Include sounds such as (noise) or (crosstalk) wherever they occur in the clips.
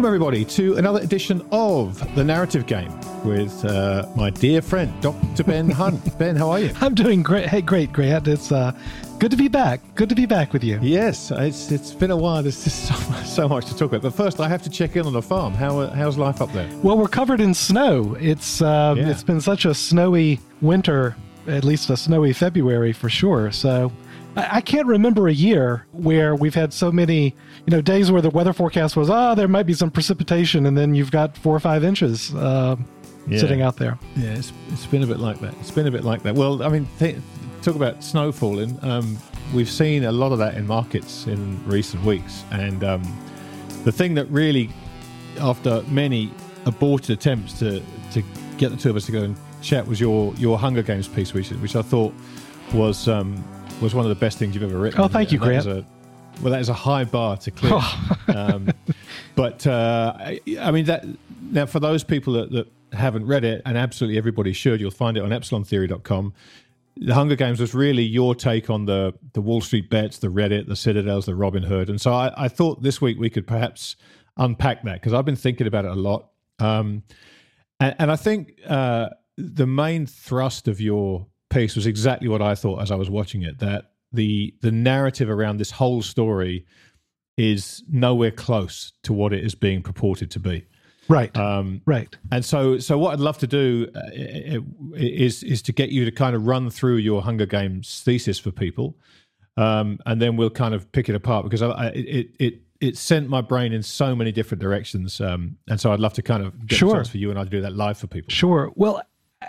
Welcome, everybody, to another edition of The Narrative Game with uh, my dear friend, Dr. Ben (laughs) Hunt. ben, how are you? I'm doing great. Hey, great, Grant. It's uh, good to be back. Good to be back with you. Yes, it's it's been a while. There's just (laughs) so, so much to talk about. But first, I have to check in on the farm. How uh, how's life up there? Well, we're covered in snow. It's uh, yeah. it's been such a snowy winter, at least a snowy February for sure. So I can't remember a year where we've had so many, you know, days where the weather forecast was, ah, oh, there might be some precipitation, and then you've got four or five inches uh, yeah. sitting out there. Yeah, it's, it's been a bit like that. It's been a bit like that. Well, I mean, th- talk about snow falling. Um, we've seen a lot of that in markets in recent weeks, and um, the thing that really, after many aborted attempts to to get the two of us to go and chat, was your your Hunger Games piece, which which I thought was. Um, was one of the best things you've ever written. Oh, thank you, Grant. A, well, that is a high bar to clear. (laughs) um, but uh, I, I, mean, that now for those people that, that, haven't read it, and absolutely everybody should, you'll find it on EpsilonTheory.com. The Hunger Games was really your take on the the Wall Street bets, the Reddit, the Citadels, the Robinhood, and so I, I thought this week we could perhaps unpack that because I've been thinking about it a lot, um, and, and, I think uh, the main thrust of your piece was exactly what I thought as I was watching it. That the the narrative around this whole story is nowhere close to what it is being purported to be. Right. Um, right. And so, so what I'd love to do uh, is is to get you to kind of run through your Hunger Games thesis for people, um, and then we'll kind of pick it apart because I, I, it it it sent my brain in so many different directions, um, and so I'd love to kind of get sure. a chance for you and I to do that live for people. Sure. Well,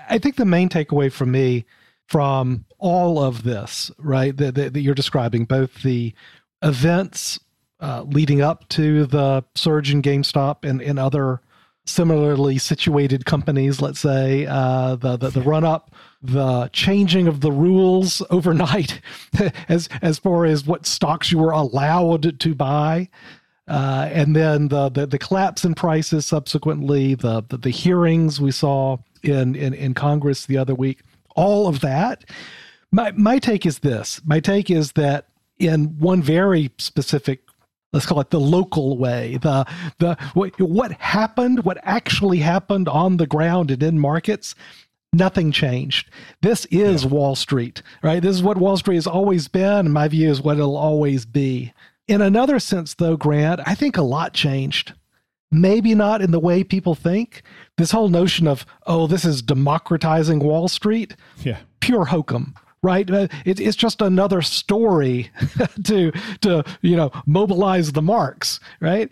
I think the main takeaway for me from all of this, right, that, that, that you're describing, both the events uh, leading up to the surge in GameStop and, and other similarly situated companies, let's say, uh, the, the, the run up, the changing of the rules (laughs) overnight (laughs) as, as far as what stocks you were allowed to buy. Uh, and then the, the, the collapse in prices subsequently, the, the, the hearings we saw in, in, in Congress the other week all of that. My my take is this. My take is that in one very specific let's call it the local way the the what, what happened what actually happened on the ground and in markets nothing changed this is yeah. wall street right this is what wall street has always been in my view is what it'll always be in another sense though grant i think a lot changed maybe not in the way people think. This whole notion of, oh, this is democratizing Wall Street, yeah. pure hokum. Right, uh, it, it's just another story (laughs) to to you know mobilize the marks, right?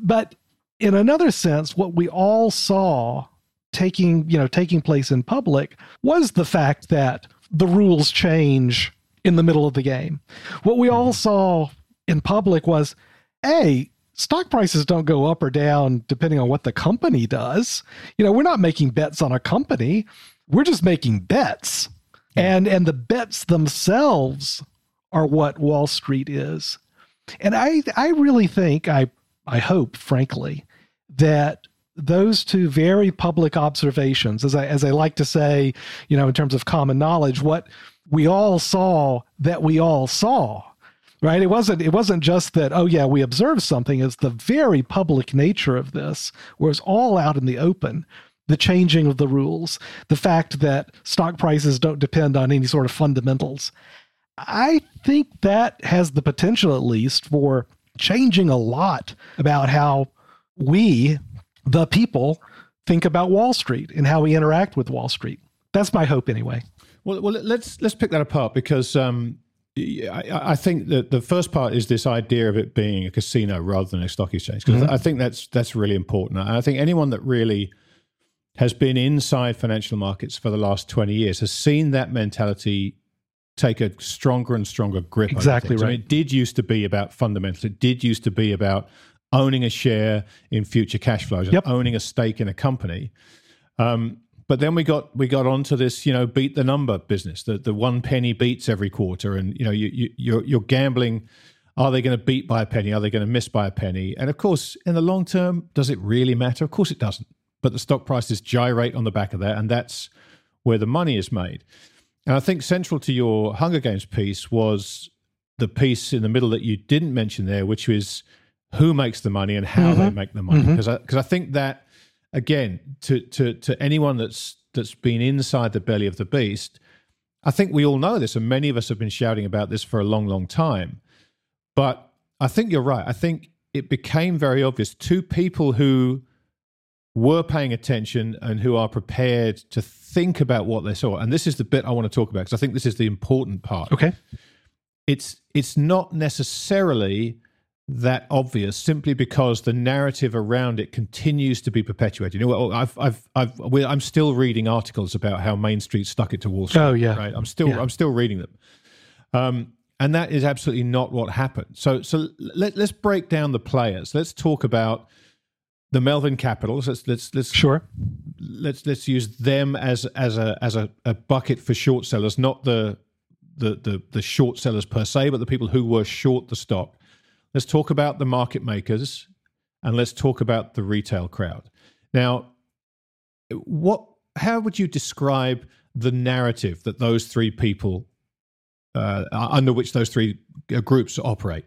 But in another sense, what we all saw taking you know taking place in public was the fact that the rules change in the middle of the game. What we all mm-hmm. saw in public was, a stock prices don't go up or down depending on what the company does. You know, we're not making bets on a company. We're just making bets. And and the bets themselves are what Wall Street is. And I I really think I I hope frankly that those two very public observations as I as I like to say, you know, in terms of common knowledge, what we all saw that we all saw right? It wasn't it wasn't just that oh yeah we observed something. It's the very public nature of this where it's all out in the open the changing of the rules the fact that stock prices don't depend on any sort of fundamentals. I think that has the potential at least for changing a lot about how we the people think about wall street and how we interact with wall street. That's my hope anyway. Well, well let's let's pick that apart because um, I, I think that the first part is this idea of it being a casino rather than a stock exchange because mm-hmm. I think that's that's really important. And I think anyone that really has been inside financial markets for the last 20 years, has seen that mentality take a stronger and stronger grip. Exactly right. I mean, it did used to be about fundamentals. It did used to be about owning a share in future cash flows, yep. owning a stake in a company. Um, but then we got we got onto this, you know, beat the number business. The the one penny beats every quarter, and you know, you, you you're you're gambling. Are they going to beat by a penny? Are they going to miss by a penny? And of course, in the long term, does it really matter? Of course, it doesn't. But the stock prices gyrate on the back of that, and that's where the money is made. And I think central to your Hunger Games piece was the piece in the middle that you didn't mention there, which was who makes the money and how mm-hmm. they make the money. Because mm-hmm. I, I think that again, to to to anyone that's that's been inside the belly of the beast, I think we all know this, and many of us have been shouting about this for a long, long time. But I think you're right. I think it became very obvious to people who were paying attention and who are prepared to think about what they saw. And this is the bit I want to talk about because I think this is the important part. Okay. It's it's not necessarily that obvious simply because the narrative around it continues to be perpetuated. You know, I've, I've, I've, I'm still reading articles about how Main Street stuck it to Wall Street. Oh yeah, right. I'm still, yeah. I'm still reading them, um, and that is absolutely not what happened. So, so let, let's break down the players. Let's talk about the Melvin Capitals. Let's let's let's sure. Let's let's use them as as a as a, a bucket for short sellers, not the the the the short sellers per se, but the people who were short the stock Let's talk about the market makers and let's talk about the retail crowd. Now, what how would you describe the narrative that those three people uh, under which those three uh, groups operate?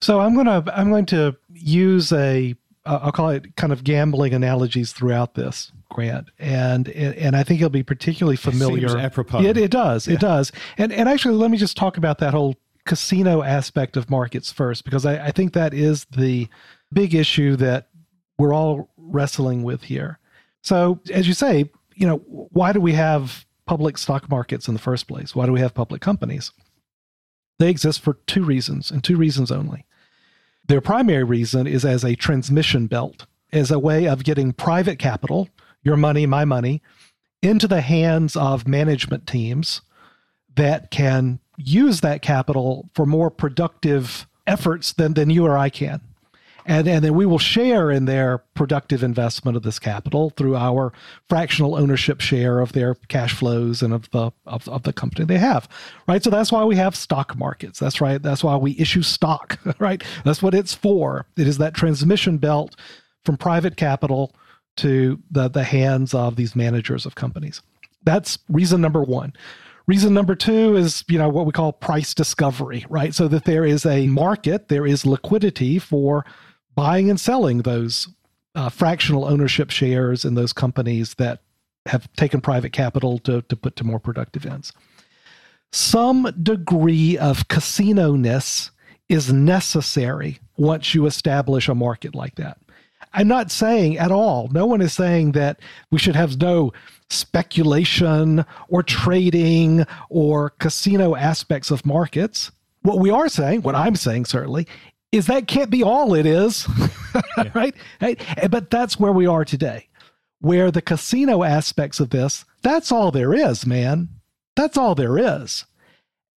So I'm going to I'm going to use a I'll call it kind of gambling analogies throughout this grant and and I think it'll be particularly familiar. It. It, it does. Yeah. It does. And and actually let me just talk about that whole casino aspect of markets first, because I, I think that is the big issue that we're all wrestling with here. So, as you say, you know, why do we have public stock markets in the first place? Why do we have public companies? They exist for two reasons, and two reasons only. Their primary reason is as a transmission belt, as a way of getting private capital, your money, my money, into the hands of management teams that can use that capital for more productive efforts than, than you or I can. And, and then we will share in their productive investment of this capital through our fractional ownership share of their cash flows and of the of, of the company they have right? So that's why we have stock markets. That's right. That's why we issue stock (laughs) right? That's what it's for. It is that transmission belt from private capital to the the hands of these managers of companies. That's reason number one Reason number two is, you know, what we call price discovery, right? So that there is a market, there is liquidity for buying and selling those uh, fractional ownership shares in those companies that have taken private capital to, to put to more productive ends. Some degree of casino ness is necessary once you establish a market like that. I'm not saying at all, no one is saying that we should have no speculation or trading or casino aspects of markets. What we are saying, what I'm saying certainly, is that can't be all it is, (laughs) yeah. right? right? But that's where we are today, where the casino aspects of this, that's all there is, man. That's all there is.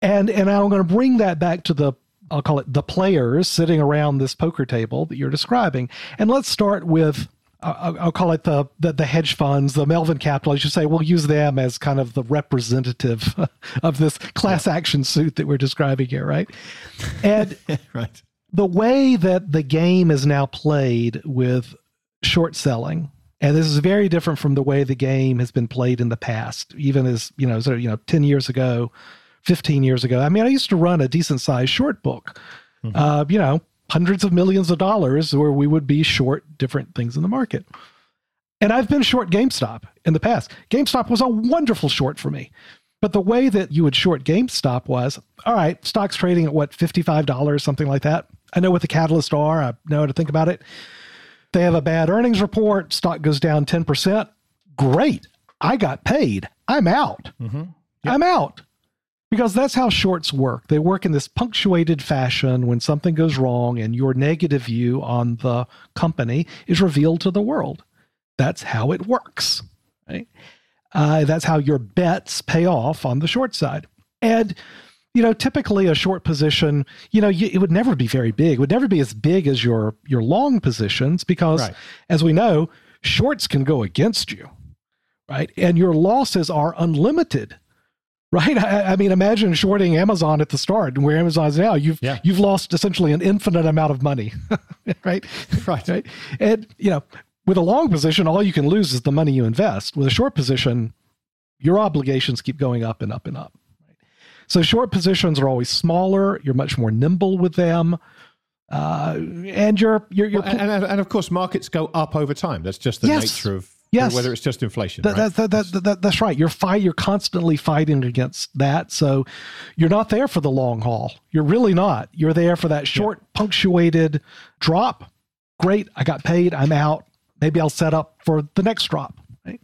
And and I'm going to bring that back to the I'll call it the players sitting around this poker table that you're describing. And let's start with I'll, I'll call it the, the, the hedge funds, the Melvin Capital. I should say we'll use them as kind of the representative (laughs) of this class action suit that we're describing here, right? (laughs) And right. the way that the game is now played with short selling, and this is very different from the way the game has been played in the past, even as you know, sort of, you know, ten years ago, fifteen years ago. I mean, I used to run a decent sized short book. Mm-hmm. Uh, you know, hundreds of millions of dollars where we would be short different things in the market. And I've been short GameStop in the past. GameStop was a wonderful short for me. But the way that you would short GameStop was all right, stock's trading at what, $55, something like that. I know what the catalysts are, I know how to think about it. They have a bad earnings report, stock goes down 10%. Great. I got paid. I'm out. Mm-hmm. Yep. I'm out because that's how shorts work. They work in this punctuated fashion when something goes wrong and your negative view on the company is revealed to the world. That's how it works. right? Uh, that's how your bets pay off on the short side. And you know, typically a short position, you know, you, it would never be very big. It would never be as big as your your long positions because, right. as we know, shorts can go against you, right? And your losses are unlimited, right? I, I mean, imagine shorting Amazon at the start and where Amazon is now. You've yeah. you've lost essentially an infinite amount of money, (laughs) right? Right. Right. And you know, with a long position, all you can lose is the money you invest. With a short position, your obligations keep going up and up and up. So short positions are always smaller. You're much more nimble with them. Uh, and you're, you're, you're well, and, and, of course, markets go up over time. That's just the yes. nature of yes. whether it's just inflation. That, right? that, that, that, that's right. You're fight, You're constantly fighting against that. So you're not there for the long haul. You're really not. You're there for that short, yeah. punctuated drop. Great. I got paid. I'm out. Maybe I'll set up for the next drop. Right?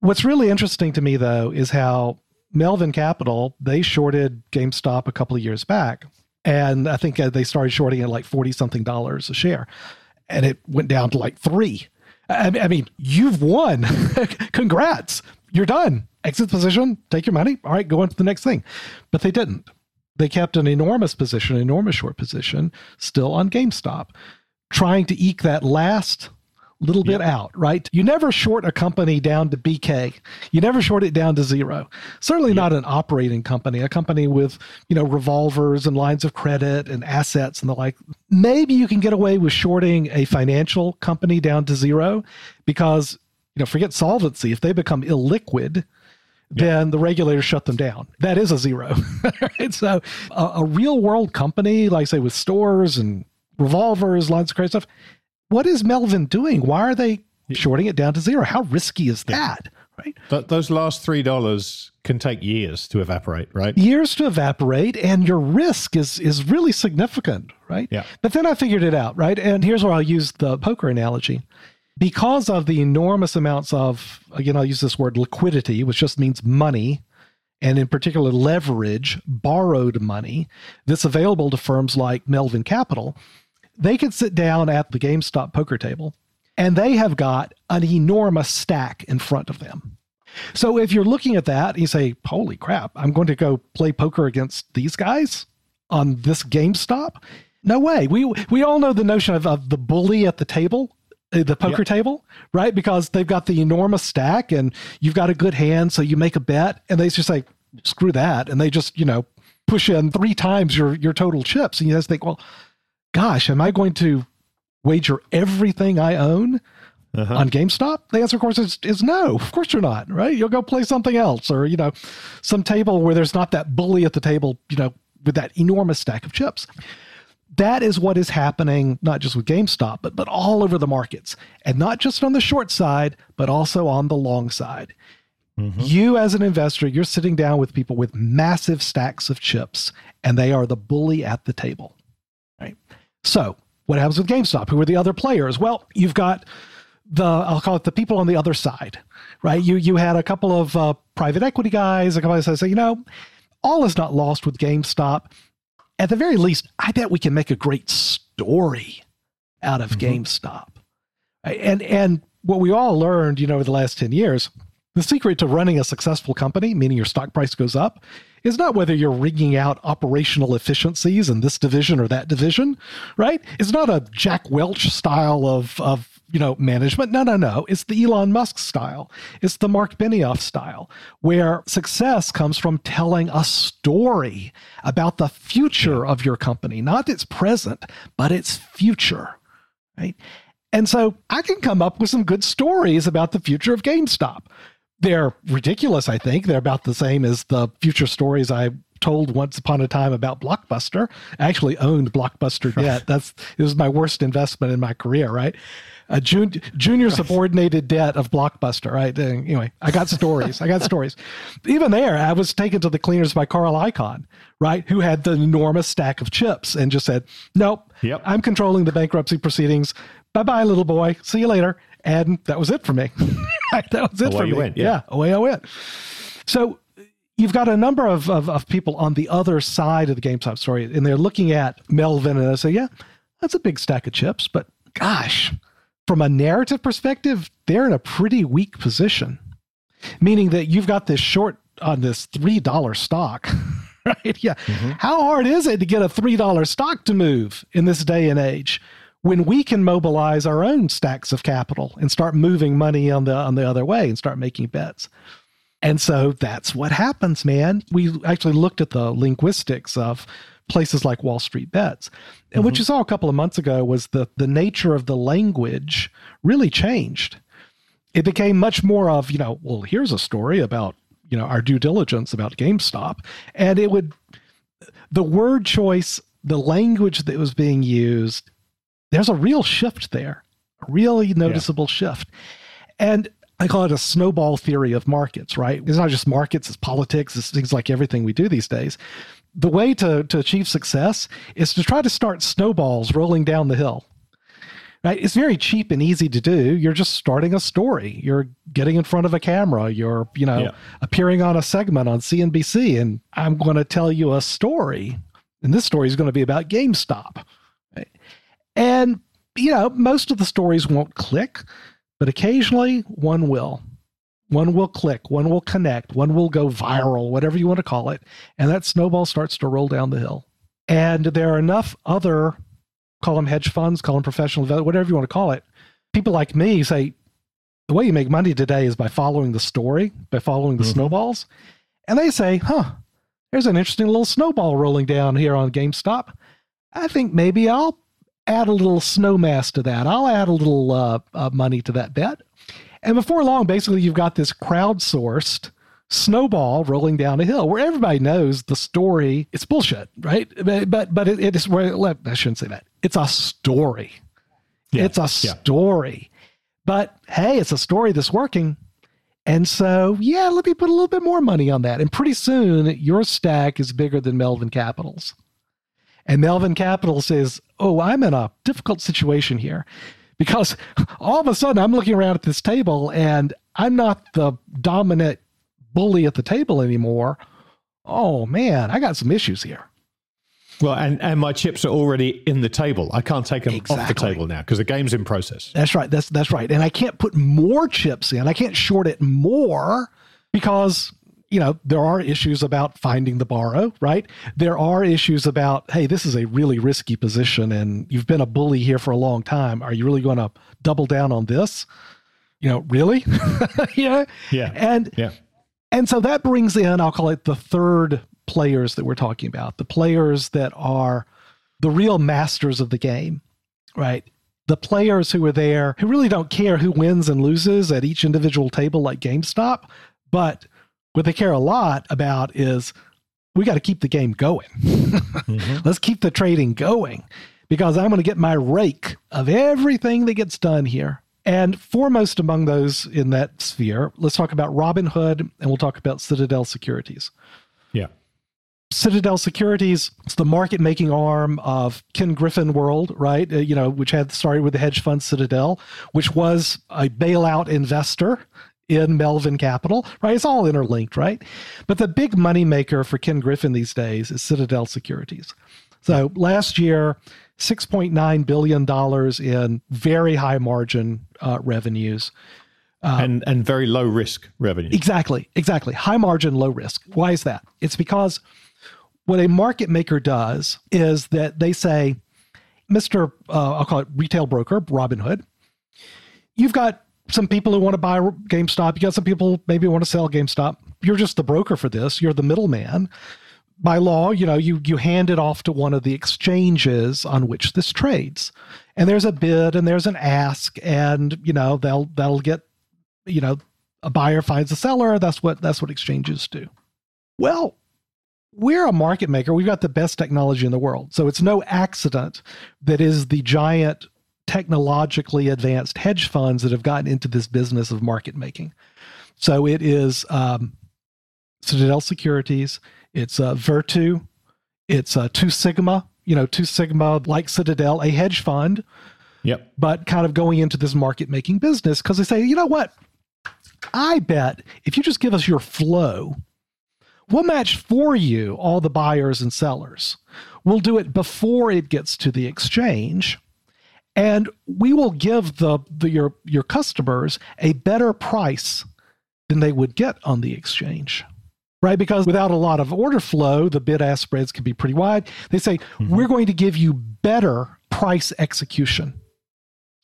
What's really interesting to me, though, is how Melvin Capital, they shorted GameStop a couple of years back. And I think uh, they started shorting at like 40 something dollars a share. And it went down to like three. I, I mean, you've won. (laughs) Congrats. You're done. Exit position, take your money. All right, go on to the next thing. But they didn't. They kept an enormous position, enormous short position, still on GameStop, trying to eke that last little bit out, right? You never short a company down to BK. You never short it down to zero. Certainly not an operating company, a company with, you know, revolvers and lines of credit and assets and the like. Maybe you can get away with shorting a financial company down to zero because, you know, forget solvency. If they become illiquid, then the regulators shut them down. That is a zero. (laughs) right? So a, a real world company, like say with stores and revolvers, lines of credit stuff, what is Melvin doing? Why are they shorting it down to zero? How risky is that? Right. But those last three dollars can take years to evaporate, right? Years to evaporate, and your risk is is really significant, right? Yeah. But then I figured it out, right? And here's where I'll use the poker analogy. Because of the enormous amounts of, again, I'll use this word liquidity, which just means money, and in particular leverage, borrowed money, that's available to firms like Melvin Capital they can sit down at the GameStop poker table and they have got an enormous stack in front of them. So if you're looking at that, and you say, "Holy crap! I'm going to go play poker against these guys on this GameStop." No way. We we all know the notion of, of the bully at the table, uh, the poker yep. table, right? Because they've got the enormous stack, and you've got a good hand, so you make a bet, and they just say, "Screw that," and they just you know push in three times your your total chips, and you just think, well gosh, am I going to wager everything I own uh-huh. on GameStop? The answer, of course, is, is no. Of course you're not, right? You'll go play something else or, you know, some table where there's not that bully at the table, you know, with that enormous stack of chips. That is what is happening, not just with GameStop, but, but all over the markets. And not just on the short side, but also on the long side. Mm-hmm. You, as an investor, you're sitting down with people with massive stacks of chips, and they are the bully at the table. So, what happens with GameStop? Who are the other players? Well, you've got the I'll call it the people on the other side, right? You you had a couple of uh, private equity guys, a couple of guys say, you know, all is not lost with GameStop. At the very least, I bet we can make a great story out of mm-hmm. GameStop. And and what we all learned, you know, over the last 10 years, the secret to running a successful company, meaning your stock price goes up, is not whether you're wringing out operational efficiencies in this division or that division, right? It's not a Jack Welch style of, of you know, management. No, no, no. It's the Elon Musk style. It's the Mark Benioff style, where success comes from telling a story about the future of your company, not its present, but its future, right? And so I can come up with some good stories about the future of GameStop they're ridiculous, I think. They're about the same as the future stories I told once upon a time about Blockbuster. I actually owned Blockbuster debt. That's it was my worst investment in my career, right? A jun- junior subordinated debt of Blockbuster, right? Anyway, I got stories. I got stories. Even there, I was taken to the cleaners by Carl Icahn, right? Who had the enormous stack of chips and just said, "Nope, yep. I'm controlling the bankruptcy proceedings. Bye bye, little boy. See you later." And that was it for me. (laughs) that was it away for me. Went, yeah. yeah, away I went. So you've got a number of, of, of, people on the other side of the GameStop story, and they're looking at Melvin and they say, yeah, that's a big stack of chips, but gosh, from a narrative perspective, they're in a pretty weak position, meaning that you've got this short on this $3 stock. (laughs) Right? Yeah. Mm-hmm. How hard is it to get a $3 stock to move in this day and age? When we can mobilize our own stacks of capital and start moving money on the on the other way and start making bets. And so that's what happens, man. We actually looked at the linguistics of places like Wall Street Bets. And mm-hmm. what you saw a couple of months ago was that the nature of the language really changed. It became much more of, you know, well, here's a story about, you know, our due diligence about GameStop. And it would, the word choice, the language that was being used, there's a real shift there, a really noticeable yeah. shift. And I call it a snowball theory of markets, right? It's not just markets, it's politics, it's things like everything we do these days. The way to, to achieve success is to try to start snowballs rolling down the hill. Right? It's very cheap and easy to do. You're just starting a story. You're getting in front of a camera. You're, you know, yeah. appearing on a segment on CNBC, and I'm going to tell you a story. And this story is going to be about GameStop. And, you know, most of the stories won't click but occasionally one will. One will click, one will connect, one will go viral, whatever you want to call it. And that snowball starts to roll down the hill. And there are enough other, call them hedge funds, call them professional, whatever you want to call it. People like me say, the way you make money today is by following the story, by following the mm-hmm. snowballs. And they say, huh, there's an interesting little snowball rolling down here on GameStop. I think maybe I'll add a little snowmass to that. I'll add a little uh, uh, money to that bet. And before long, basically, you've got this crowdsourced snowball rolling down a hill where everybody knows the story. It's bullshit, right? But but, but it, it is where I shouldn't say that. It's a story. Yeah, it's a story. Yeah. But hey, it's a story that's working. And so, yeah, let me put a little bit more money on that. And pretty soon, your stack is bigger than Melvin Capital's. And Melvin Capital says, Oh, I'm in a difficult situation here because all of a sudden I'm looking around at this table and I'm not the dominant bully at the table anymore. Oh, man, I got some issues here. Well, and, and my chips are already in the table. I can't take them exactly. off the table now because the game's in process. That's right. That's that's right. And I can't put more chips in. I can't short it more because you know, there are issues about finding the borrow, right? There are issues about, hey, this is a really risky position and you've been a bully here for a long time. Are you really going to double down on this? You know, really? (laughs) yeah. Yeah. And yeah. And so that brings in, I'll call it the third players that we're talking about, the players that are the real masters of the game, right? The players who are there who really don't care who wins and loses at each individual table like GameStop, but what they care a lot about is we got to keep the game going. mm-hmm. (laughs) Let's keep the trading going because I'm going to get my rake of everything that gets done here. And foremost among those in that sphere, let's talk about Robinhood and we'll talk about Citadel Securities. Yeah. Citadel Securities, it's the market making arm of Ken Griffin World, right? Uh, you know, which had started with the hedge fund Citadel, which was a bailout investor in Melvin Capital, right? It's all interlinked, right? But the big money maker for Ken Griffin these days is Citadel Securities. So last year, $6.9 billion in very high margin uh, revenues. Uh, and, and very low risk revenue. Exactly, exactly. High margin, low risk. Why is that? It's because what a market maker does is that they say, Mr. Uh, I'll call it retail broker, Robinhood, you've got some people who want to buy GameStop. You got some people maybe want to sell GameStop. You're just the broker for this. You're the middleman. By law, you know, you you hand it off to one of the exchanges on which this trades. And there's a bid and there's an ask and, you know, they'll that'll get, you know, a buyer finds a seller. That's what that's what exchanges do. Well, we're a market maker. We've got the best technology in the world. So it's no accident that is the giant technologically advanced hedge funds that have gotten into this business of market making. So it is um, Citadel Securities, it's uh, Virtu, it's uh, Two Sigma, you know, Two Sigma like Citadel, a hedge fund. Yep. But kind of going into this market making business because they say, you know what? I bet if you just give us your flow, we'll match for you all the buyers and sellers. We'll do it before it gets to the exchange and we will give the, the your your customers a better price than they would get on the exchange right? Because without a lot of order flow the bid ask spreads can be pretty wide. They say mm-hmm. we're going to give you better price execution.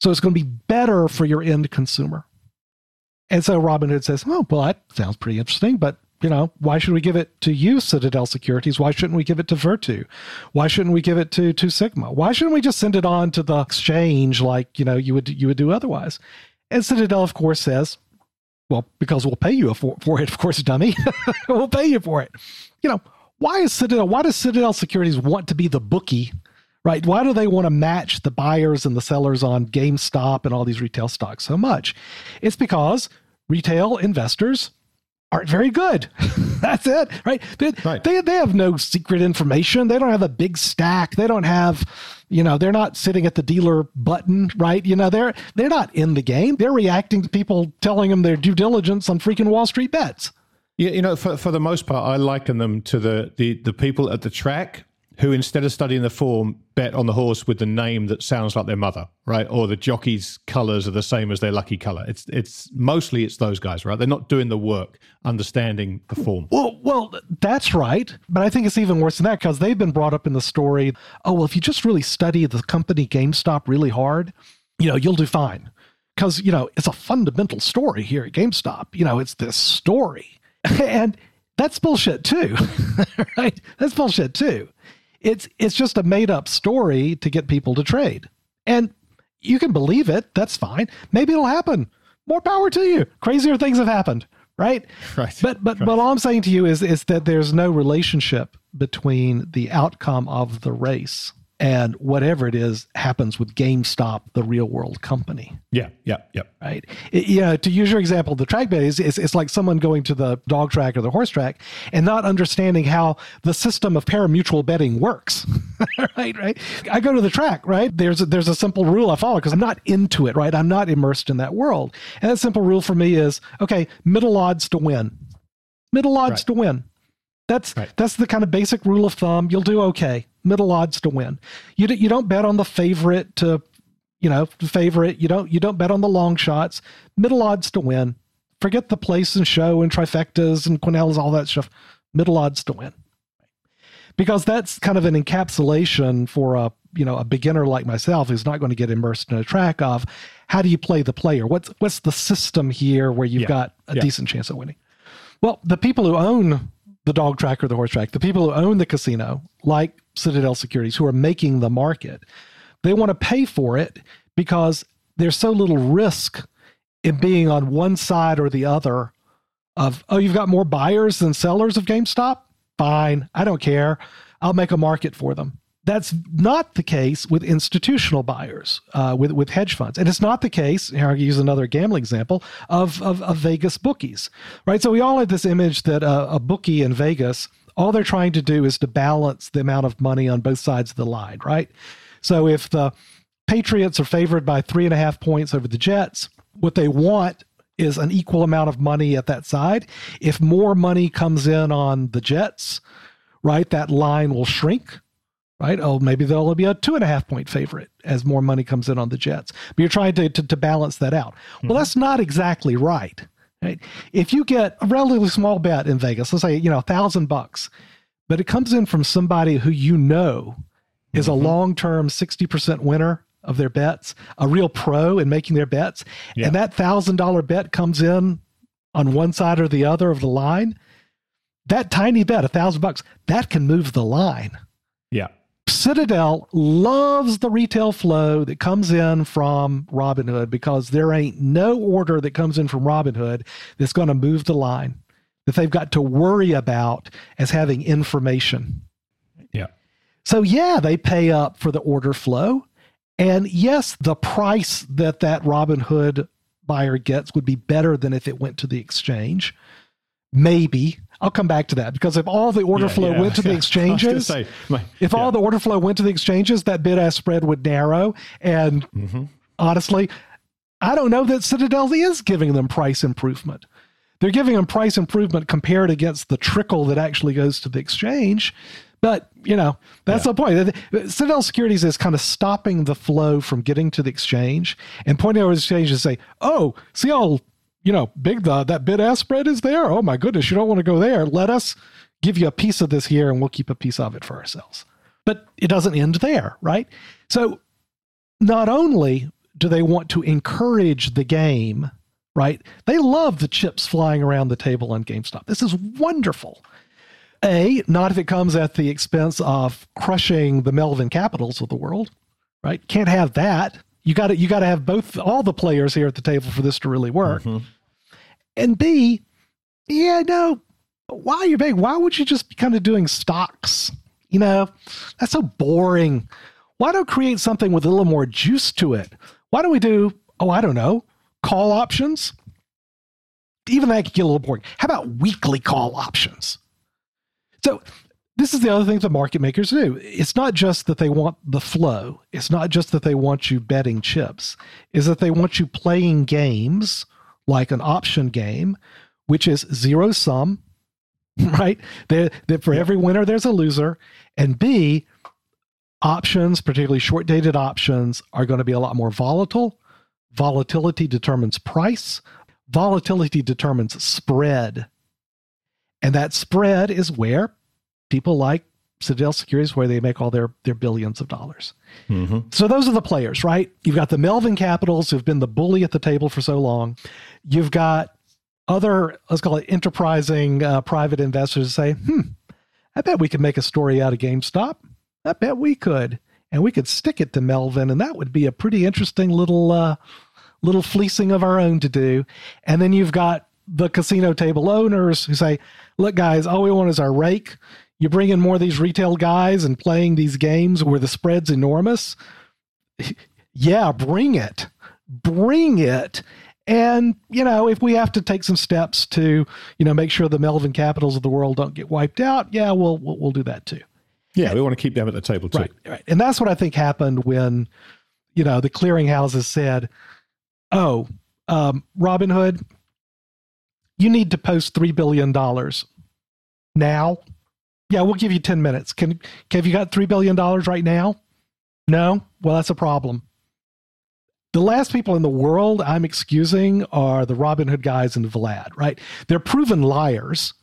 So it's going to be better for your end consumer. And so robinhood says oh well that sounds pretty interesting but you know, why should we give it to you, Citadel Securities? Why shouldn't we give it to Virtu? Why shouldn't we give it to Two Sigma? Why shouldn't we just send it on to the exchange like you know you would you would do otherwise? And Citadel, of course, says, "Well, because we'll pay you for, for it, of course, dummy. (laughs) we'll pay you for it." You know, why is Citadel? Why does Citadel Securities want to be the bookie? Right? Why do they want to match the buyers and the sellers on GameStop and all these retail stocks so much? It's because retail investors aren't very good. (laughs) That's it, right? They, right? they, they have no secret information. They don't have a big stack. They don't have, you know, they're not sitting at the dealer button, right? You know, they're they're not in the game. They're reacting to people telling them their due diligence on freaking Wall Street bets. Yeah, you know, for, for the most part, I liken them to the, the the people at the track who instead of studying the form bet on the horse with the name that sounds like their mother right? Or the jockey's colors are the same as their lucky color it's it's mostly it's those guys right? They're not doing the work understanding the form well well that's right. But i think it's even worse than that because they've been brought up in the story oh well if you just really study the company gamestop really hard you know you'll do fine. Because you know it's a fundamental story here at gamestop. You know it's this story. (laughs) And that's bullshit too (laughs) right? That's bullshit too it's it's just a made up story to get people to trade. And you can believe it, that's fine. Maybe it'll happen. More power to you. Crazier things have happened, right? (laughs) Right. But but right. but all I'm saying to you is is that there's no relationship between the outcome of the race and whatever it is happens with GameStop, the real world company. Yeah, yeah, yeah. Right. It, know, to use your example, the track bet is it's, it's like someone going to the dog track or the horse track and not understanding how the system of pari-mutuel betting works. (laughs) right, right. I go to the track, right? There's a, there's a simple rule I follow because I'm not into it, right? I'm not immersed in that world. And that simple rule for me is okay, middle odds to win. Middle odds right. to win. That's right. that's the kind of basic rule of thumb. You'll do okay. Middle odds to win. You you don't bet on the favorite to, you know, the favorite. You don't you don't bet on the long shots. Middle odds to win. Forget the place and show and trifectas and quinellas, all that stuff. Middle odds to win. Because that's kind of an encapsulation for a you know a beginner like myself who's not going to get immersed in a track of how do you play the player? What's what's the system here where you've yeah. got a yeah. decent chance of winning? Well, the people who own the dog track or the horse track, the people who own the casino, like Citadel Securities, who are making the market, they want to pay for it because there's so little risk in being on one side or the other of, oh, you've got more buyers than sellers of GameStop? Fine. I don't care. I'll make a market for them. That's not the case with institutional buyers, uh, with with hedge funds, and it's not the case. Here I use another gambling example of, of, of Vegas bookies, right? So we all have this image that uh, a bookie in Vegas, all they're trying to do is to balance the amount of money on both sides of the line, right? So if the Patriots are favored by three and a half points over the Jets, what they want is an equal amount of money at that side. If more money comes in on the Jets, right, that line will shrink right? Oh, maybe they'll only be a two and a half point favorite as more money comes in on the Jets. But you're trying to, to, to balance that out. Mm-hmm. Well, that's not exactly right. Right? If you get a relatively small bet in Vegas, let's say, you know, a thousand bucks, but it comes in from somebody who you know is mm-hmm. a long term 60% winner of their bets, a real pro in making their bets, yeah. and that thousand dollar bet comes in on one side or the other of the line, that tiny bet, a thousand bucks, that can move the line. Citadel loves the retail flow that comes in from Robinhood because there ain't no order that comes in from Robinhood that's going to move the line that they've got to worry about as having information. Yeah. So, yeah, they pay up for the order flow. And yes, the price that that Robinhood buyer gets would be better than if it went to the exchange. Maybe. I'll come back to that because if all the order yeah, flow yeah, went to yeah. the (laughs) exchanges, say, my, if all the order flow went to the exchanges, that bid ask spread would narrow. And mm-hmm. honestly, I don't know that Citadel is giving them price improvement. They're giving them price improvement compared against the trickle that actually goes to the exchange, But, you know, that's the point. Citadel Securities is kind of stopping the flow from getting to the exchange and pointing over the exchange and say, oh, see how, you know, big the, that bid ask spread is there? Oh, my goodness, you don't want to go there. Let us give you a piece of this here and we'll keep a piece of it for ourselves. But it doesn't end there, right? So not only do they want to encourage the game, right? They love the chips flying around the table on GameStop. This is wonderful. A, not if it comes at the expense of crushing the Melvin capitals of the world, right? Can't have that. You got to you got to have both all the players here at the table for this to really work. Mm-hmm. And B, yeah, no, why are you big? Why would you just be kind of doing stocks? You know, that's so boring. Why don't create something with a little more juice to it? Why don't we do, oh, I don't know, call options? Even that could get a little boring. How about weekly call options? So this is the other thing that market makers do. It's not just that they want the flow. It's not just that they want you betting chips. Is that they want you playing games like an option game, which is zero sum, (laughs) right? That for every winner there's a loser, and B, options, particularly short dated options, are going to be a lot more volatile. Volatility determines price. Volatility determines spread. And that spread is where people like Citadel Securities, where they make all their, their billions of dollars. Mm-hmm. So those are the players, right? You've got the Melvin Capitals who've been the bully at the table for so long. You've got other, let's call it enterprising uh, private investors who say, hmm, I bet we could make a story out of GameStop. I bet we could. And we could stick it to Melvin, and that would be a pretty interesting little uh, little fleecing of our own to do. And then you've got the casino table owners who say, look, guys, all we want is our rake. You bring in more of these retail guys and playing these games where the spread's enormous. yeah, bring it. Bring it. And, you know, if we have to take some steps to, you know, make sure the Melvin capitals of the world don't get wiped out, yeah, we'll, we'll, we'll do that too. Yeah, we want to keep them at the table too. Right, right. And that's what I think happened when, you know, the clearinghouses said, oh, um, Robinhood, you need to post $3 billion now. Yeah, we'll give you 10 minutes. Can, have you got $3 billion right now? No? Well, that's a problem. The last people in the world I'm excusing are the Robinhood guys and Vlad, right? They're proven liars,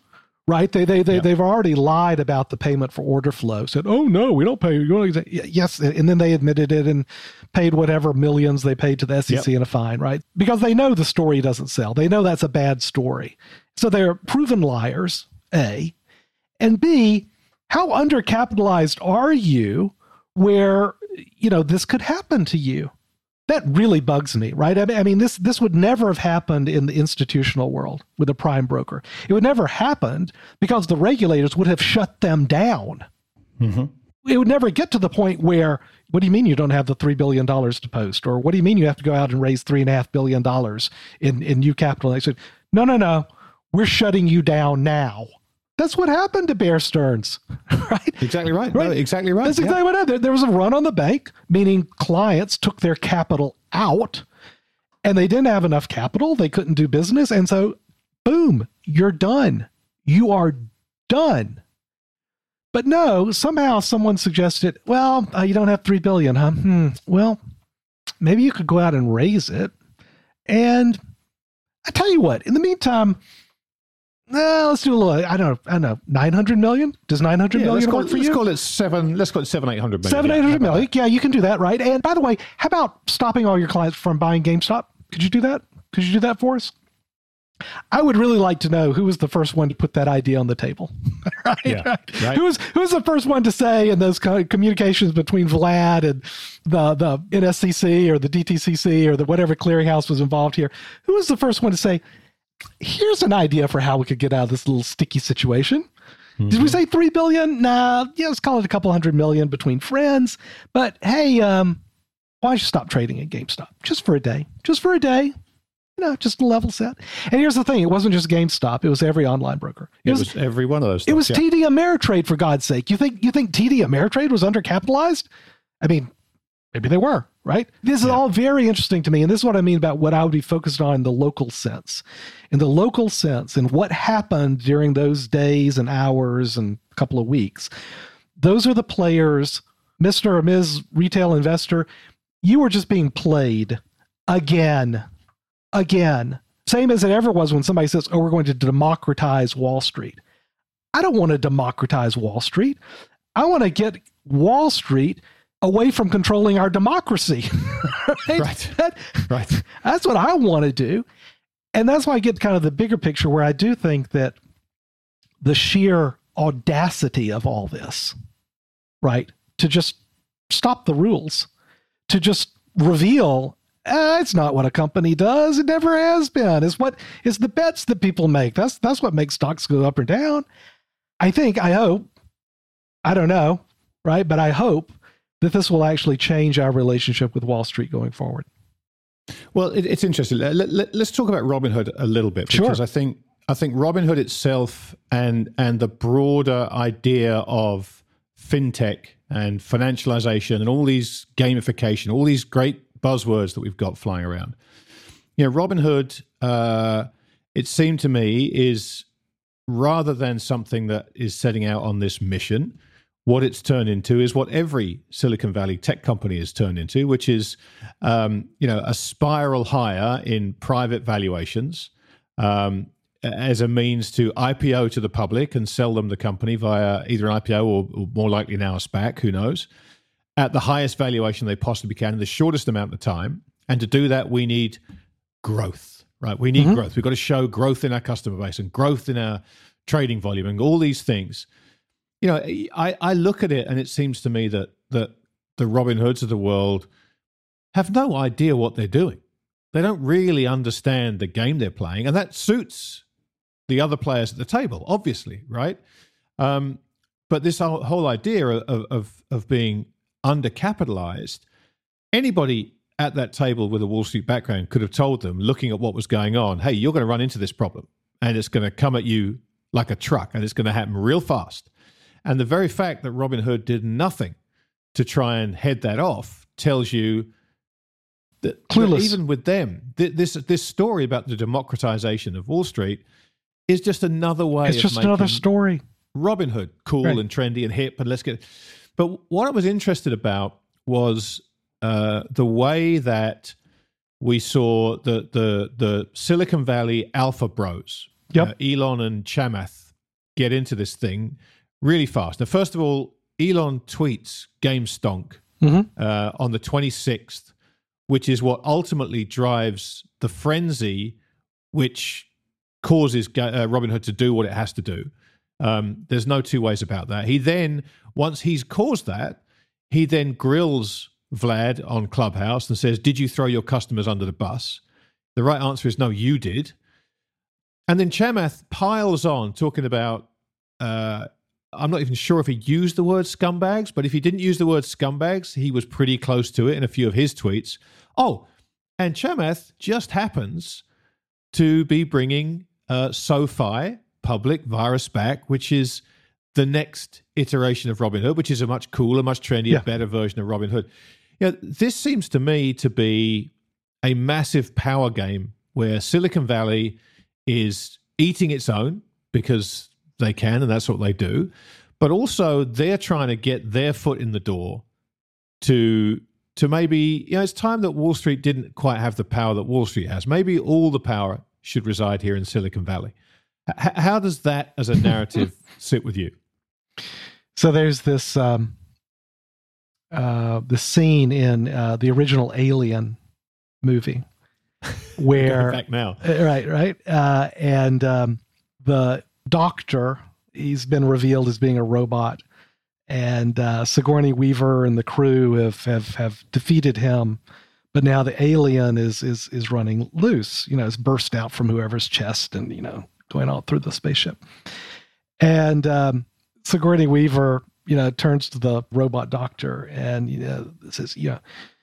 right? They they they they've already lied about the payment for order flow. Said, "Oh no, we don't pay." Yes, and then they admitted it and paid whatever millions they paid to the SEC yep. in a fine, right? Because they know the story doesn't sell. They know that's a bad story. So they're proven liars. A and B. How undercapitalized are you? Where you know this could happen to you that really bugs me, right? I mean, this this would never have happened in the institutional world with a prime broker. It would never happened because the regulators would have shut them down. Mm-hmm. It would never get to the point where, what do you mean you don't have the three billion dollars to post, or what do you mean you have to go out and raise three and a half billion dollars in in new capital? And they said, no, no, no, we're shutting you down now. That's what happened to Bear Stearns, (laughs) right? Exactly right. right. No, exactly right. That's exactly yeah. what happened. There was a run on the bank, meaning clients took their capital out and they didn't have enough capital. They couldn't do business. And so, boom, you're done. You are done. But no, somehow someone suggested, well, uh, you don't have three billion, huh? Hmm. Well, maybe you could go out and raise it. And I tell you what, in the meantime, uh, let's do a little. I don't know. I don't know. Nine hundred million. Does nine hundred yeah, million work it, for let's you? Let's call it seven. Let's call it seven eight hundred million. Seven eight hundred million. Yeah, you can do that, right? And by the way, how about stopping all your clients from buying GameStop? Could you do that? Could you do that for us? I would really like to know who was the first one to put that idea on the table. (laughs) right? Yeah, right? Who was who was the first one to say in those communications between Vlad and the the NSCC or the DTCC or the whatever clearinghouse was involved here? Who was the first one to say, here's an idea for how we could get out of this little sticky situation. Mm-hmm. Did we say three billion? Nah, yeah, let's call it a couple hundred million between friends. But hey, um, why you stop trading at GameStop just for a day? Just for a day. You know, just a level set. And here's the thing: it wasn't just GameStop; it was every online broker. It, it was, was, every one of those. it was yeah. TD Ameritrade, for God's sake. You think you think TD Ameritrade was undercapitalized? I mean, maybe they were right? This is yeah. all very interesting to me. And this is what I mean about what I would be focused on in the local sense. In the local sense, and what happened during those days and hours and a couple of weeks. those are the players, Mr. or Ms. Retail Investor. You are just being played again, again. Same as it ever was when somebody says, oh, we're going to democratize Wall Street. I don't want to democratize Wall Street. I want to get Wall Street away from controlling our democracy. (laughs) right. Right. That, right. That's what I want to do. And that's why I get kind of the bigger picture where I do think that the sheer audacity of all this, right? To just stop the rules, to just reveal eh, it's not what a company does. It never has been. It's what is the bets that people make. That's that's what makes stocks go up or down. I think, I hope, I don't know, right? But I hope that this will actually change our relationship with Wall Street going forward. Well, it, it's interesting. Let, us let, talk about Robinhood a little bit because sure. I think I think Robinhood itself and and the broader idea of fintech and financialization and all these gamification, all these great buzzwords that we've got flying around. You know, Robinhood, uh, it seemed to me, is rather than something that is setting out on this mission, what it's turned into is what every Silicon Valley tech company has turned into, which is, um, you know, a spiral higher in private valuations um, as a means to IPO to the public and sell them the company via either an IPO or, or more likely now a SPAC, who knows, at the highest valuation they possibly can in the shortest amount of time. And to do that, we need growth right? We need mm-hmm. growth. We've got to show growth in our customer base and growth in our trading volume and all these things. You know, I, I look at it and it seems to me that that the Robinhoods of the world have no idea what they're doing. They don't really understand the game they're playing, and that suits the other players at the table, obviously, right? Um, but this whole, idea of, of of being undercapitalized, anybody at that table with a Wall Street background could have told them, looking at what was going on, hey, you're going to run into this problem and it's going to come at you like a truck and it's going to happen real fast. And the very fact that Robinhood did nothing to try and head that off tells you that, that even with them, th- this this story about the democratization of Wall Street is just another way. It's just another story. Robinhood, cool right. and trendy and hip, and let's get. But what I was interested about was uh, the way that we saw the the the Silicon Valley Alpha Bros, yep. uh, Elon and Chamath, get into this thing really fast. Now, first of all, Elon tweets Gamestonk mm-hmm. uh, on the 26th, which is what ultimately drives the frenzy, which causes uh, Robinhood to do what it has to do. Um, there's no two ways about that. He then, once he's caused that, he then grills Vlad on Clubhouse and says, Did you throw your customers under the bus? The right answer is no, you did. And then Chamath piles on talking about, uh, I'm not even sure if he used the word scumbags, but if he didn't use the word scumbags, he was pretty close to it in a few of his tweets. Oh, and Chamath just happens to be bringing uh, SoFi public via SPAC, which is the next iteration of Robinhood, which is a much cooler, much trendier, yeah. better version of Robinhood. You know, this seems to me to be a massive power game where Silicon Valley is eating its own because they can and that's what they do. But also they're trying to get their foot in the door to to maybe, you know, it's time that Wall Street didn't quite have the power that Wall Street has. Maybe all the power should reside here in Silicon Valley. H- how does that as a narrative (laughs) sit with you? So there's this um, uh, the scene in uh, the original Alien movie (laughs) where back now, uh, right, right, uh, and um, the doctor he's been revealed as being a robot, and uh, Sigourney Weaver and the crew have have have defeated him, but now the alien is is is running loose. You know, it's burst out from whoever's chest and you know going all through the spaceship, and um, Sigourney Weaver you know, turns to the robot doctor and you know says, "Yeah,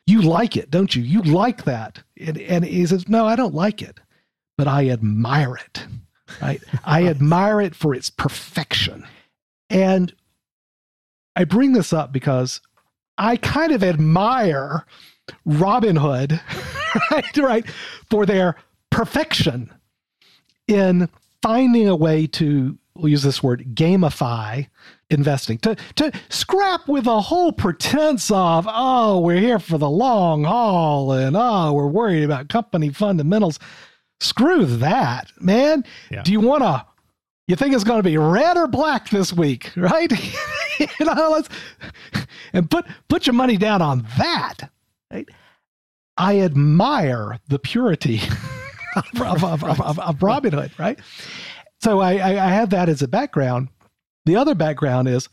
you like it, don't you? You like that?" And, and he says, "No, I don't like it, but I admire it. Right? I admire it for its perfection." And I bring this up because I kind of admire Robinhood, (laughs) right, right, for their perfection in finding a way to we'll use this word gamify investing to to scrap with a whole pretense of oh we're here for the long haul and oh we're worried about company fundamentals screw that man yeah. do you want to you think it's going to be red or black this week (laughs) right (laughs) you know let's and put put your money down on that right i admire the purity (laughs) of, of, of, of, of robinhood right so I, I i had that as a background the other background is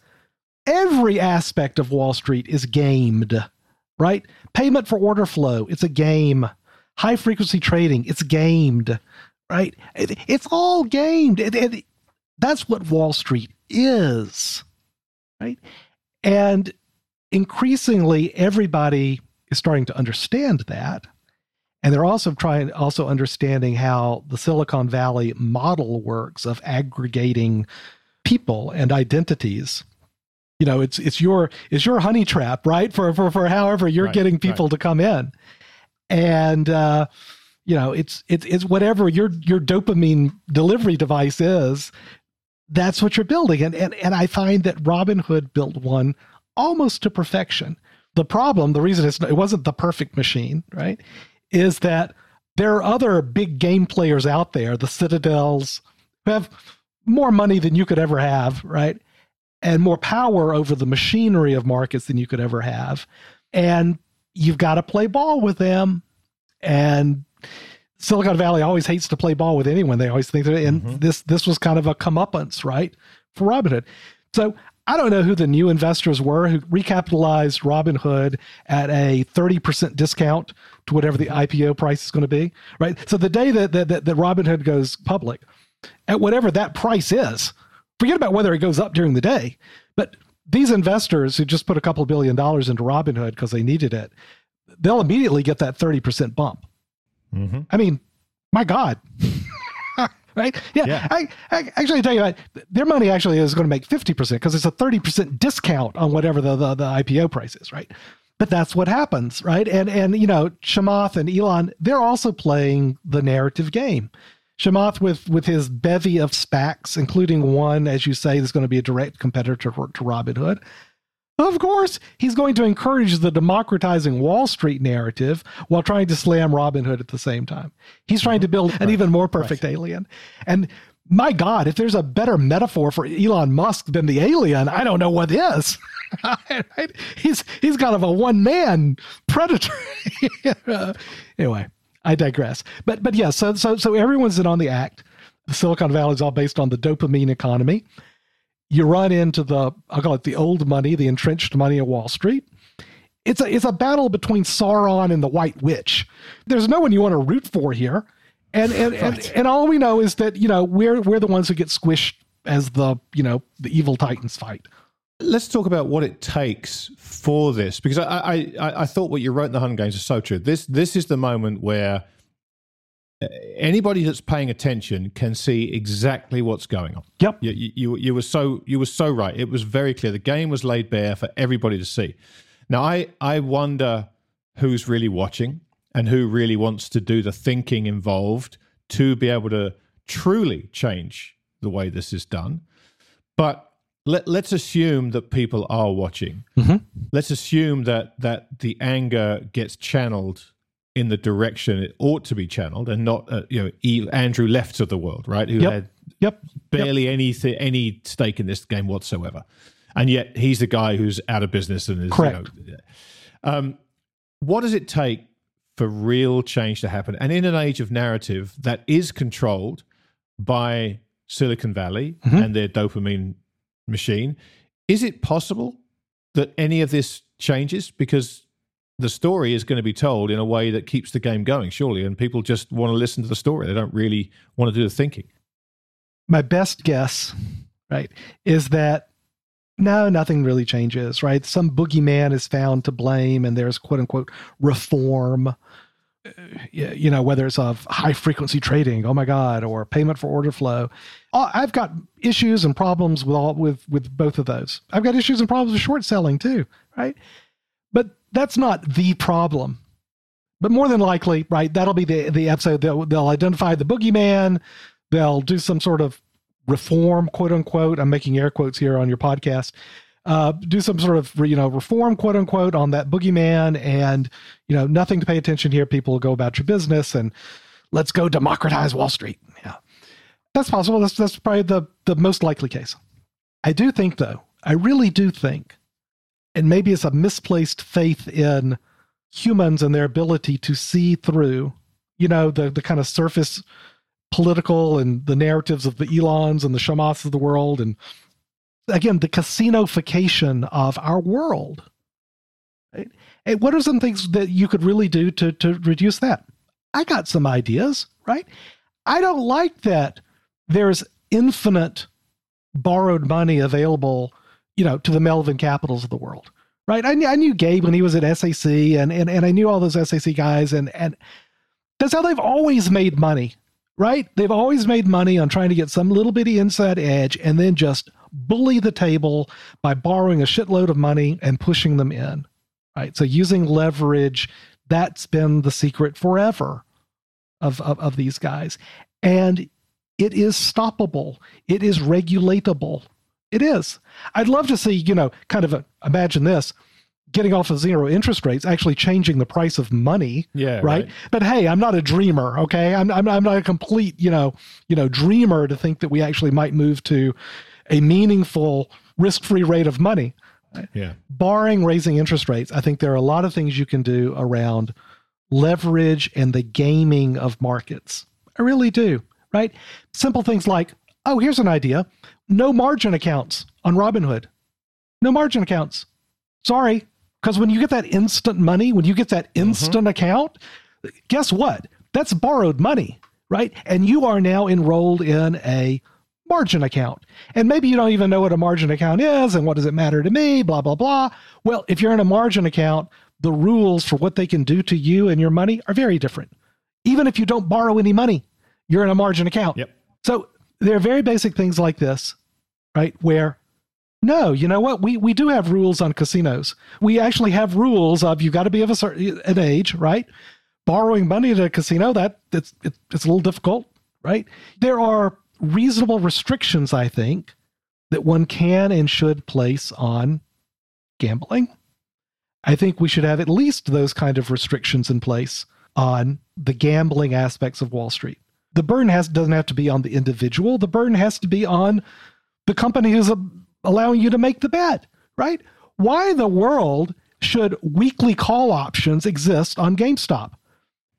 every aspect of Wall Street is gamed, right? Payment for order flow, it's a game. High frequency trading, it's gamed, right? It, it's all gamed. It, it, that's what Wall Street is, right? And increasingly, everybody is starting to understand that. And they're also trying, also understanding how the Silicon Valley model works of aggregating people and identities you know it's it's your it's your honey trap right for for, for however you're right, getting people right. to come in and uh you know it's it's it's whatever your your dopamine delivery device is that's what you're building and and, and i find that robinhood built one almost to perfection the problem the reason it's, it wasn't the perfect machine right is that there are other big game players out there the citadels who have more money than you could ever have, right? And more power over the machinery of markets than you could ever have. And you've got to play ball with them. And Silicon Valley always hates to play ball with anyone. They always think that, and mm-hmm. this this was kind of a comeuppance, right, for Robinhood. So I don't know who the new investors were who recapitalized Robinhood at a 30% discount to whatever the IPO price is going to be, right? So the day that, that, that Robinhood goes public, at whatever that price is. Forget about whether it goes up during the day. But these investors who just put a couple billion dollars into Robinhood because they needed it, they'll immediately get that 30% bump. Mm-hmm. I mean, my God. (laughs) right? Yeah. yeah. I, I, actually tell you what, their money actually is going to make 50% because it's a 30% discount on whatever the, the, the IPO price is, right? But that's what happens, right? And and you know, Chamath and Elon, they're also playing the narrative game. Chamath with with his bevy of SPACs, including one, as you say, that's going to be a direct competitor to, to Robinhood. Of course, he's going to encourage the democratizing Wall Street narrative while trying to slam Robinhood at the same time. He's trying to build an even more perfect right. alien. And my God, if there's a better metaphor for Elon Musk than the alien, I don't know what is. (laughs) he's he's kind of a one man predator. (laughs) anyway, I digress. But but yeah, so so so everyone's in on the act. The Silicon Valley is all based on the dopamine economy. You run into the I'll call it the old money, the entrenched money of Wall Street. It's a it's a battle between Sauron and the White Witch. There's no one you want to root for here. And and, right. and and all we know is that, you know, we're we're the ones who get squished as the, you know, the evil titans fight. Let's talk about what it takes for this, because I, I, I thought what you wrote in the Hunger Games is so true. This this is the moment where anybody that's paying attention can see exactly what's going on. Yep. You, you, you were so you were so right. It was very clear. The game was laid bare for everybody to see. Now I I wonder who's really watching and who really wants to do the thinking involved to be able to truly change the way this is done. But let, let's assume that people are watching. Mm-hmm. Let's assume that that the anger gets channeled in the direction it ought to be channeled, and not uh, you know Andrew Left of the world, right? Who yep. had yep. barely yep. any any stake in this game whatsoever, and yet he's the guy who's out of business and is correct. You know, um, what does it take for real change to happen? And in an age of narrative that is controlled by Silicon Valley mm-hmm. and their dopamine machine. Is it possible that any of this changes? Because the story is going to be told in a way that keeps the game going, surely, and people just want to listen to the story. They don't really want to do the thinking. My best guess, right, is that no, nothing really changes, right? Some boogeyman is found to blame, and there's quote unquote reform you know whether it's of high frequency trading oh my god or payment for order flow. Uh, I've got issues and problems with all with with both of those. I've got issues and problems with short selling too right? But that's not the problem. But more than likely right that'll be the the episode they'll, they'll identify the boogeyman. They'll do some sort of reform, quote unquote. I'm making air quotes here on your podcast. Uh, do some sort of you know reform, quote unquote, on that boogeyman, and you know nothing to pay attention here. People go about your business, and let's go democratize Wall Street. Yeah, that's possible. That's that's probably the the most likely case. I do think, though, I really do think, and maybe it's a misplaced faith in humans and their ability to see through, you know, the the kind of surface political and the narratives of the Elons and the Chamaths of the world, and again the casinofication of our world. Right? And what are some things that you could really do to to reduce that? I got some ideas, right? I don't like that there's infinite borrowed money available, you know, to the Melvin capitals of the world, right? I, I knew Gabe when he was at SAC, and, and and I knew all those SAC guys, and and that's how they've always made money, right? They've always made money on trying to get some little bitty inside edge, and then just bully the table by borrowing a shitload of money and pushing them in, right? So using leverage, that's been the secret forever of, of, of these guys. And it is stoppable. It is regulatable. It is. I'd love to see, you know, kind of a, imagine this getting off of zero interest rates actually changing the price of money yeah right? right, but hey i'm not a dreamer okay I'm, I'm i'm not a complete you know you know dreamer to think that we actually might move to a meaningful risk-free rate of money. Yeah. Barring raising interest rates i think there are a lot of things you can do around leverage and the gaming of markets. I really do right? Simple things like oh here's an idea. No margin accounts on robinhood. No margin accounts. Sorry because when you get that instant money when you get that mm-hmm. instant account guess what? That's borrowed money right? And you are now enrolled in a margin account and maybe you don't even know what a margin account is and what does it matter to me blah blah blah well if you're in a margin account the rules for what they can do to you and your money are very different even if you don't borrow any money you're in a margin account yep so there are very basic things like this, right? Where no, you know what? We we do have rules on casinos. We actually have rules of you've got to be of a certain an age, right? Borrowing money at a casino that it's it, it's a little difficult, right? There are reasonable restrictions, I think, that one can and should place on gambling. I think we should have at least those kind of restrictions in place on the gambling aspects of Wall Street the burden has doesn't have to be on the individual. The burden has to be on the company who's a, allowing you to make the bet, right? Why in the world should weekly call options exist on GameStop?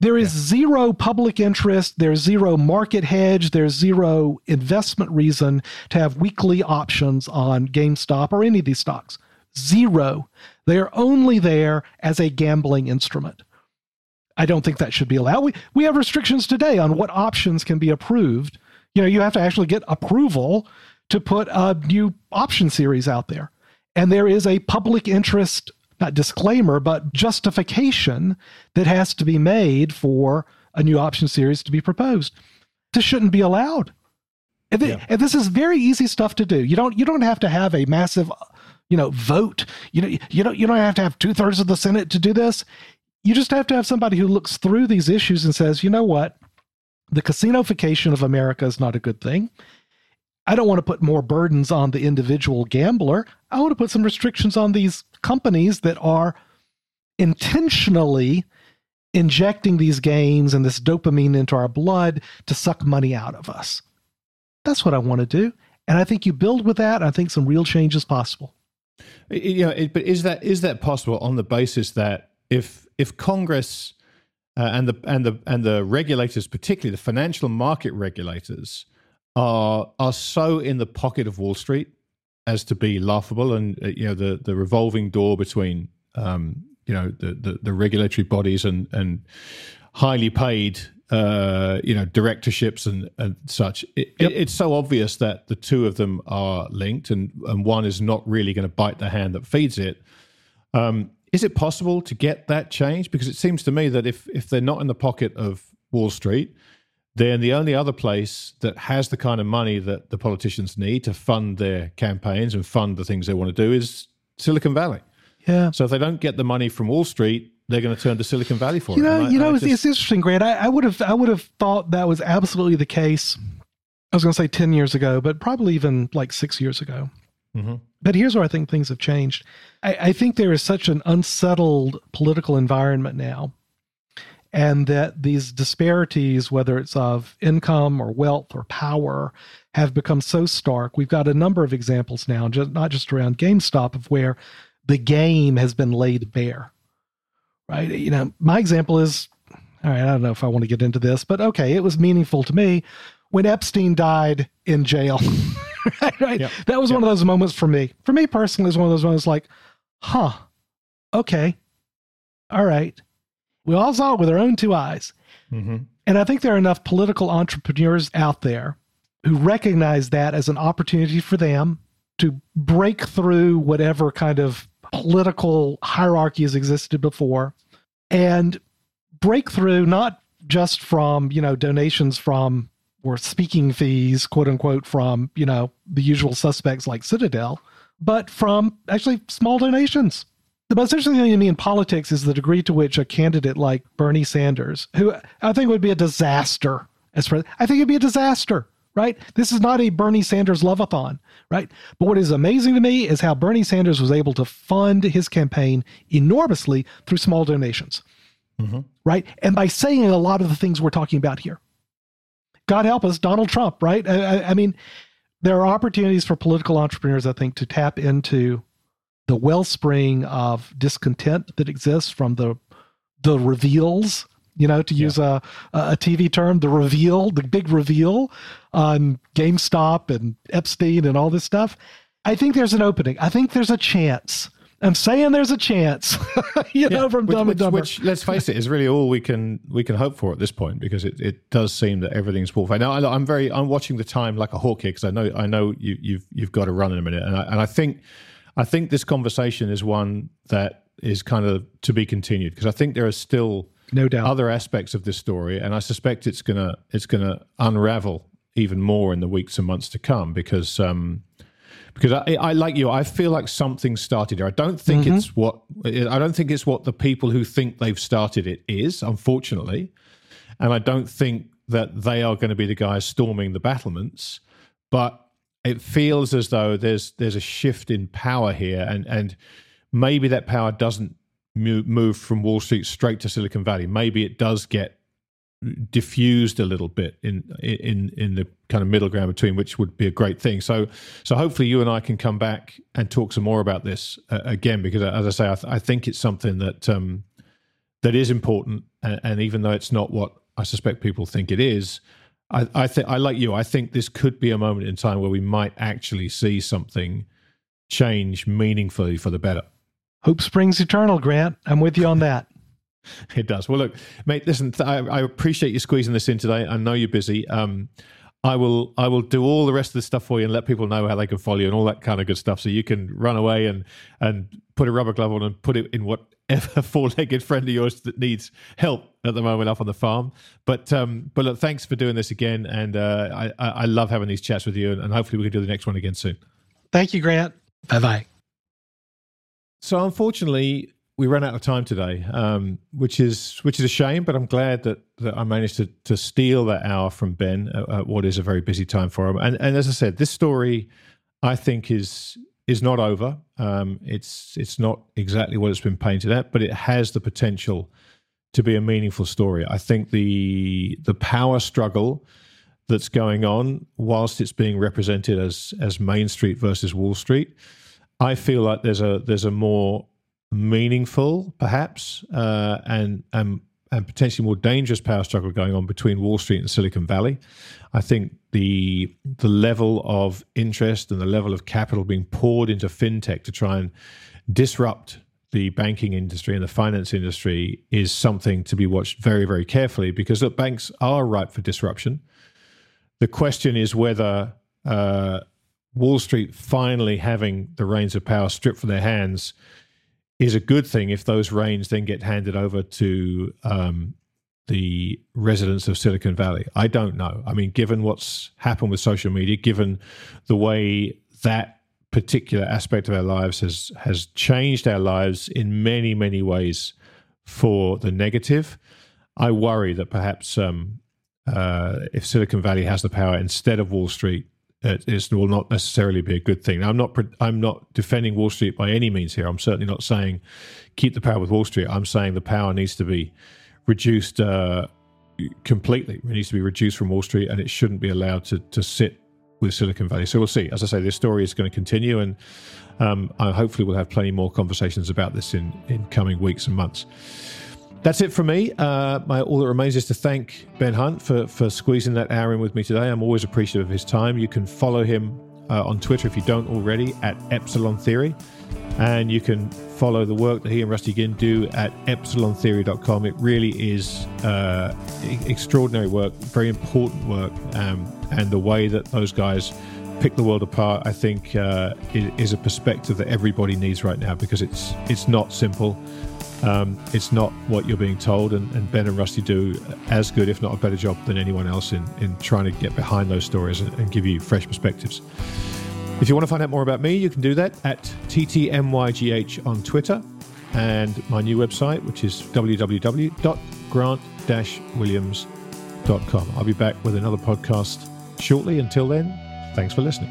There is yeah. zero public interest, there's zero market hedge, there's zero investment reason to have weekly options on GameStop or any of these stocks. Zero. They are only there as a gambling instrument. I don't think that should be allowed. We we have restrictions today on what options can be approved. You know, you have to actually get approval to put a new option series out there. And there is a public interest not disclaimer, but justification that has to be made for a new option series to be proposed. This shouldn't be allowed. And, th- yeah. and, this is very easy stuff to do. You don't you don't have to have a massive, you know, vote. You know, you don't you don't have to have two thirds of the Senate to do this you just have to have somebody who looks through these issues and says, you know what? The casinofication of America is not a good thing. I don't want to put more burdens on the individual gambler. I want to put some restrictions on these companies that are intentionally injecting these gains and this dopamine into our blood to suck money out of us. That's what I want to do. And I think you build with that. I think some real change is possible. You know, but is that is that possible on the basis that if if Congress uh, and the and the and the regulators, particularly the financial market regulators, are are so in the pocket of Wall Street as to be laughable, and uh, you know the the revolving door between um, you know the, the, the regulatory bodies and and highly paid uh, you know directorships and and such. It, yep. it, it's so obvious that the two of them are linked, and and one is not really going to bite the hand that feeds it. Um, is it possible to get that change? Because it seems to me that if if they're not in the pocket of Wall Street, then the only other place that has the kind of money that the politicians need to fund their campaigns and fund the things they want to do is Silicon Valley. Yeah. So if they don't get the money from Wall Street, they're going to turn to Silicon Valley for you it. Know, you know, it's, just... it's, interesting, Grant. I, I would have I would have thought that was absolutely the case I was going to say 10 years ago, but probably even like six years ago. Mm-hmm. But here's where I think things have changed. I, I think there is such an unsettled political environment now, and that these disparities, whether it's of income or wealth or power, have become so stark. We've got a number of examples now, just, not just around GameStop, of where the game has been laid bare. Right? You know, my example is all right, I don't know if I want to get into this, but okay, it was meaningful to me when Epstein died in jail. (laughs) right, right? Yep. That was yep. one of those moments for me. For me personally, it was one of those moments like, huh, okay, all right. We all saw it with our own two eyes. Mm-hmm. And I think there are enough political entrepreneurs out there who recognize that as an opportunity for them to break through whatever kind of political hierarchy has existed before and break through not just from, you know, donations from or speaking fees, quote unquote, from, you know, the usual suspects like Citadel, but from actually small donations. The most interesting thing to me in politics is the degree to which a candidate like Bernie Sanders, who I think would be a disaster as president, I think it'd be a disaster, right? This is not a Bernie Sanders love-a-thon, right? But what is amazing to me is how Bernie Sanders was able to fund his campaign enormously through small donations, mm-hmm. right? And by saying a lot of the things we're talking about here. God help us, Donald Trump, right? I, I mean, there are opportunities for political entrepreneurs, I think, to tap into the wellspring of discontent that exists from the the reveals you know, to use a, a TV term, the reveal, the big reveal on GameStop and Epstein and all this stuff. I think there's an opening. I think there's a chance. I'm saying there's a chance, (laughs) you yeah, know, from which, Dumb and Dumber. Which, let's face it, is really all we can we can hope for at this point because it, it does seem that everything's full. Now I'm very I'm watching the time like a hawk here because I know I know you, you've you've got to run in a minute, and I, and I think I think this conversation is one that is kind of to be continued because I think there are still no doubt other aspects of this story, and I suspect it's gonna it's gonna unravel even more in the weeks and months to come because um, because I, I, like you, I feel like something started here. I don't think mm-hmm. it's what I don't think it's what the people who think they've started it is, unfortunately, and I don't think that they are going to be the guys storming the battlements, but it feels as though there's there's a shift in power here, and and maybe that power doesn't move from Wall Street straight to Silicon Valley. Maybe it does get diffused a little bit in in in the kind of middle ground between, which would be a great thing. So so hopefully you and I can come back and talk some more about this uh, again because as I say, I, th- I, think it's something that um, that is important, and, and, even though it's not what I suspect people think it is. I, I think I like you. I think this could be a moment in time where we might actually see something change meaningfully for the better. Hope springs eternal, Grant. I'm with you on that. (laughs) (laughs) it does. Well, look, mate. Listen, I, I, appreciate you squeezing this in today. I know you're busy. Um, I will. I will do all the rest of the stuff for you and let people know how they can follow you and all that kind of good stuff. So you can run away and and put a rubber glove on and put it in whatever (laughs) four-legged friend of yours that needs help at the moment up on the farm. But um, but look, thanks for doing this again, and uh, I I love having these chats with you, and, and hopefully we can do the next one again soon. Thank you, Grant. Bye bye. So unfortunately, we ran out of time today, um, which is which is a shame. But I'm glad that, that I managed to to steal that hour from Ben at, at what is a very busy time for him. And and as I said, this story, I think is is not over. Um, it's it's not exactly what it's been painted at, but it has the potential to be a meaningful story. I think the the power struggle that's going on, whilst it's being represented as as Main Street versus Wall Street, I feel like there's a there's a more meaningful, perhaps, uh, and and and potentially more dangerous power struggle going on between Wall Street and Silicon Valley. I think the the level of interest and the level of capital being poured into fintech to try and disrupt the banking industry and the finance industry is something to be watched very very carefully because look, banks are ripe for disruption. The question is whether uh, Wall Street finally having the reins of power stripped from their hands is a good thing if those reins then get handed over to um, the residents of Silicon Valley. I don't know. I mean, given what's happened with social media, given the way that particular aspect of our lives has has changed our lives in many many ways for the negative, I worry that perhaps um, uh, if Silicon Valley has the power instead of Wall Street, it, it will not necessarily be a good thing. I'm not I'm not defending Wall Street by any means here. I'm certainly not saying keep the power with Wall Street. I'm saying the power needs to be reduced uh, completely. It needs to be reduced from Wall Street, and it shouldn't be allowed to to sit with Silicon Valley. So we'll see. As I say, this story is going to continue, and um, hopefully we'll have plenty more conversations about this in in coming weeks and months. That's it for me. Uh, my, all that remains is to thank Ben Hunt for, for squeezing that hour in with me today. I'm always appreciative of his time. You can follow him uh, on Twitter if you don't already at Epsilon Theory. And you can follow the work that he and Rusty Guinn do at epsilontheory.com. It really is uh, extraordinary work, very important work. Um, and the way that those guys pick the world apart, I think, uh, is a perspective that everybody needs right now because it's it's not simple. Um, it's not what you're being told, and, and, Ben and Rusty do as good, if not a better job than anyone else in, in trying to get behind those stories and, and give you fresh perspectives. If you want to find out more about me, you can do that at TTMYGH on Twitter and my new website, which is www.grant-williams.com. I'll be back with another podcast shortly. Until then, thanks for listening.